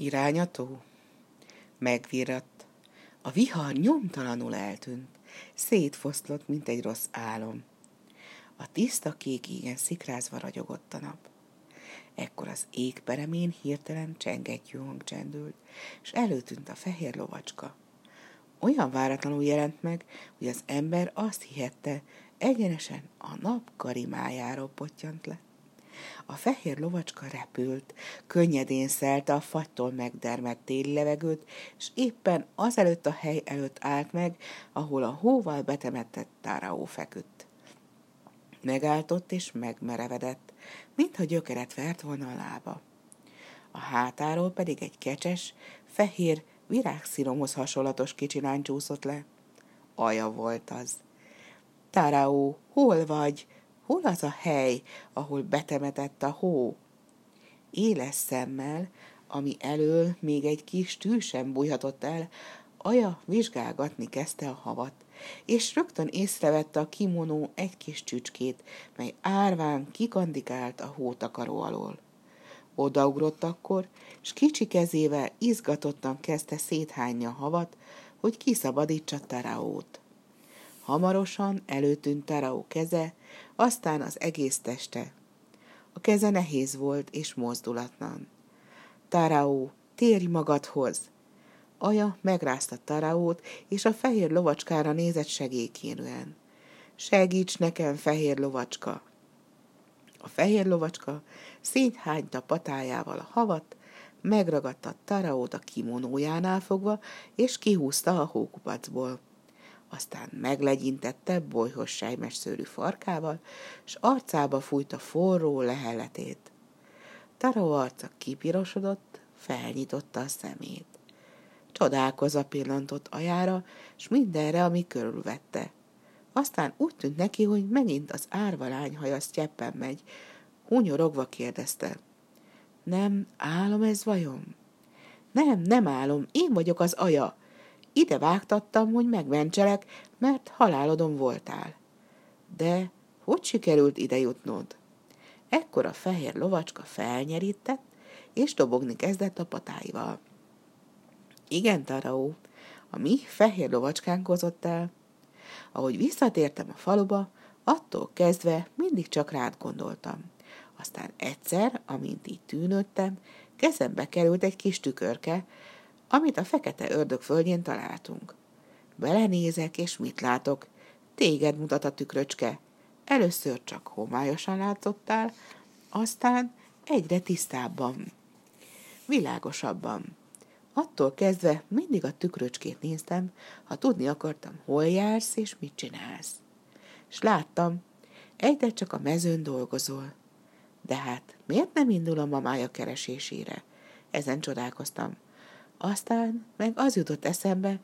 Irányató? Megvirratt. A vihar nyomtalanul eltűnt. Szétfoszlott, mint egy rossz álom. A tiszta kék égen szikrázva ragyogott a nap. Ekkor az égperemén hirtelen csengettyű hang csendült, és előtűnt a fehér lovacska. Olyan váratlanul jelent meg, hogy az ember azt hihette, egyenesen a nap karimájáról pottyant le. A fehér lovacska repült, könnyedén szelte a fagytól megdermedt téli levegőt, és éppen azelőtt a hely előtt állt meg, ahol a hóval betemetett táraó feküdt. Megálltott és megmerevedett, mintha gyökeret vert volna a lába. A hátáról pedig egy kecses, fehér, virágsziromhoz hasonlatos kicsi lány csúszott le. Aja volt az. Táraó, hol vagy? Hol az a hely, ahol betemetett a hó? Éles szemmel, ami elől még egy kis tű sem bújhatott el, Aja vizsgálgatni kezdte a havat, és rögtön észrevette a kimonó egy kis csücskét, mely árván kikandikált a hótakaró alól. Odaugrott akkor, s kicsi kezével izgatottan kezdte széthányni a havat, hogy kiszabadítsa Taraót. Hamarosan előtűnt Taraó keze, aztán az egész teste. A keze nehéz volt és mozdulatlan. Taraó, térj magadhoz! Aja megrázta Taraót, és a fehér lovacskára nézett segélykérően. Segíts nekem, fehér lovacska! A fehér lovacska széthányta patájával a havat, megragadta Taraót a kimonójánál fogva, és kihúzta a hókupacból aztán meglegyintette bolyhos sejmes szőrű farkával, s arcába fújta forró leheletét. Taró arca kipirosodott, felnyitotta a szemét. Csodálkozva pillantott ajára, s mindenre, ami körülvette. Aztán úgy tűnt neki, hogy megint az árva lányhaja sztyeppen megy. Hunyorogva kérdezte. Nem, álom ez vajon? Nem, nem álom, én vagyok az aja, ide vágtattam, hogy megmentselek, mert halálodon voltál. De hogy sikerült ide jutnod? Ekkor a fehér lovacska felnyerített, és dobogni kezdett a patáival. Igen, Taraó, a mi fehér lovacskánk hozott el. Ahogy visszatértem a faluba, attól kezdve mindig csak rád gondoltam. Aztán egyszer, amint így tűnődtem, kezembe került egy kis tükörke, amit a fekete ördög földjén találtunk. Belenézek, és mit látok? Téged mutat a tükröcske. Először csak homályosan látszottál, aztán egyre tisztábban, világosabban. Attól kezdve mindig a tükröcskét néztem, ha tudni akartam, hol jársz és mit csinálsz. S láttam, egyre csak a mezőn dolgozol. De hát miért nem indul a mamája keresésére? Ezen csodálkoztam. Aztán meg az jutott eszembe,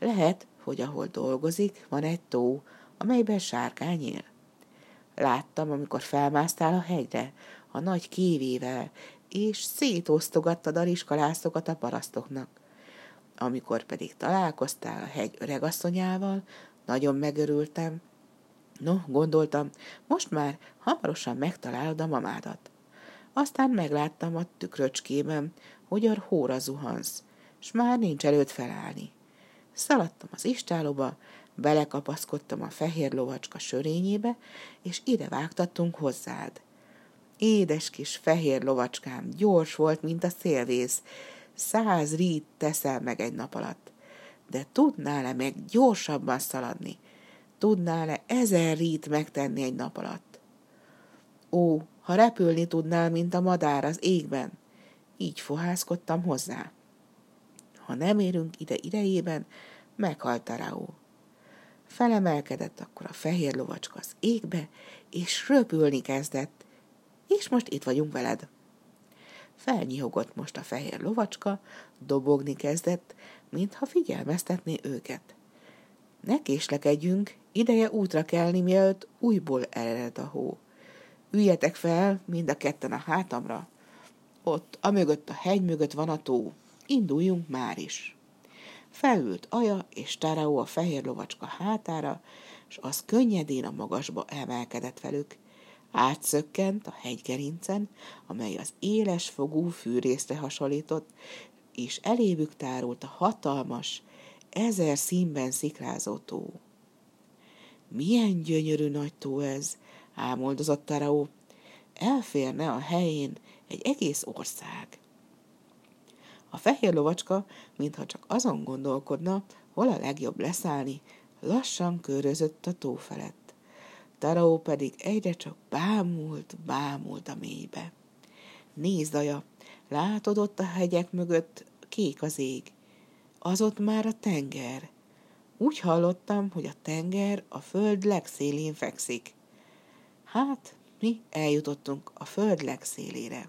lehet, hogy ahol dolgozik, van egy tó, amelyben sárkány él. Láttam, amikor felmásztál a hegyre, a nagy kévével, és szétosztogattad a riskalászokat a parasztoknak. Amikor pedig találkoztál a hegy öregasszonyával, nagyon megörültem. No, gondoltam, most már hamarosan megtalálod a mamádat. Aztán megláttam a tükröcskében, hogy a hóra zuhansz, s már nincs előtt felállni. Szaladtam az istálóba, belekapaszkodtam a fehér lovacska sörényébe, és ide vágtattunk hozzád. Édes kis fehér lovacskám, gyors volt, mint a szélvész, száz rít teszel meg egy nap alatt. De tudnál-e meg gyorsabban szaladni? Tudnál-e ezer rít megtenni egy nap alatt? Ó, ha repülni tudnál, mint a madár az égben! Így fohászkodtam hozzá. Ha nem érünk ide idejében, meghalt a Raó. Felemelkedett akkor a fehér lovacska az égbe, és röpülni kezdett, és most itt vagyunk veled. Felnyihogott most a fehér lovacska, dobogni kezdett, mintha figyelmeztetné őket. Ne késlekedjünk, ideje útra kelni, mielőtt újból ered a hó. Üljetek fel, mind a ketten a hátamra. Ott, a mögött a hegy mögött van a tó. Induljunk már is. Felült Aja és Tárao a fehér lovacska hátára, és az könnyedén a magasba emelkedett velük. Átszökkent a hegygerincen, amely az éles fogú fűrészre hasonlított, és elébük tárult a hatalmas, ezer színben szikrázó tó. Milyen gyönyörű nagy tó ez, ámoldozott Taraó. Elférne a helyén egy egész ország. A fehér lovacska, mintha csak azon gondolkodna, hol a legjobb leszállni, lassan körözött a tó felett. Taraó pedig egyre csak bámult, bámult a mélybe. Nézd, aja, látod ott a hegyek mögött kék az ég. Az ott már a tenger. Úgy hallottam, hogy a tenger a föld legszélén fekszik. Hát, mi eljutottunk a föld legszélére.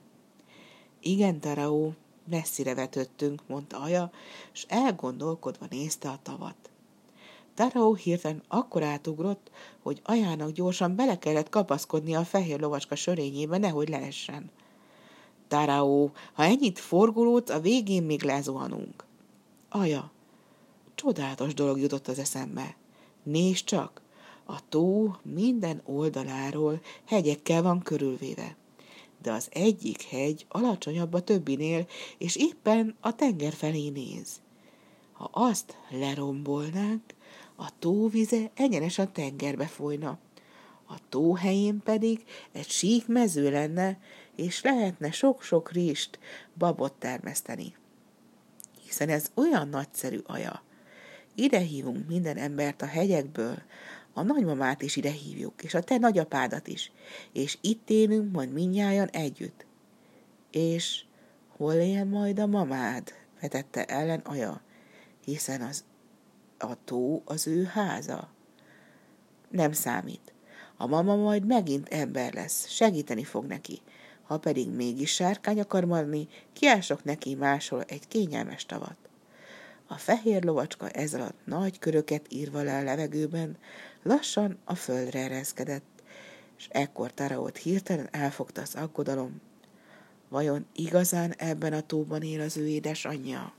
Igen, Taraó, messzire vetődtünk, mondta Aja, s elgondolkodva nézte a tavat. Taraó hirtelen akkor átugrott, hogy Ajának gyorsan bele kellett kapaszkodni a fehér lovacska sörényébe, nehogy leessen. Taraó, ha ennyit forgulódsz, a végén még lezuhanunk. Aja, csodálatos dolog jutott az eszembe. Nézd csak, a tó minden oldaláról hegyekkel van körülvéve. De az egyik hegy alacsonyabb a többinél, és éppen a tenger felé néz. Ha azt lerombolnánk, a tóvize egyenes a tengerbe folyna. A tó helyén pedig egy sík mező lenne, és lehetne sok-sok rist, babot termeszteni. Hiszen ez olyan nagyszerű aja. Ide hívunk minden embert a hegyekből, a nagymamát is ide hívjuk, és a te nagyapádat is, és itt élünk majd minnyájan együtt. És hol él majd a mamád? vetette ellen Aja, hiszen az a tó az ő háza. Nem számít. A mama majd megint ember lesz, segíteni fog neki. Ha pedig mégis sárkány akar maradni, kiások neki máshol egy kényelmes tavat. A fehér lovacska ez alatt nagy köröket írva le a levegőben, lassan a földre ereszkedett, és ekkor Taraót hirtelen elfogta az aggodalom. Vajon igazán ebben a tóban él az ő édesanyja?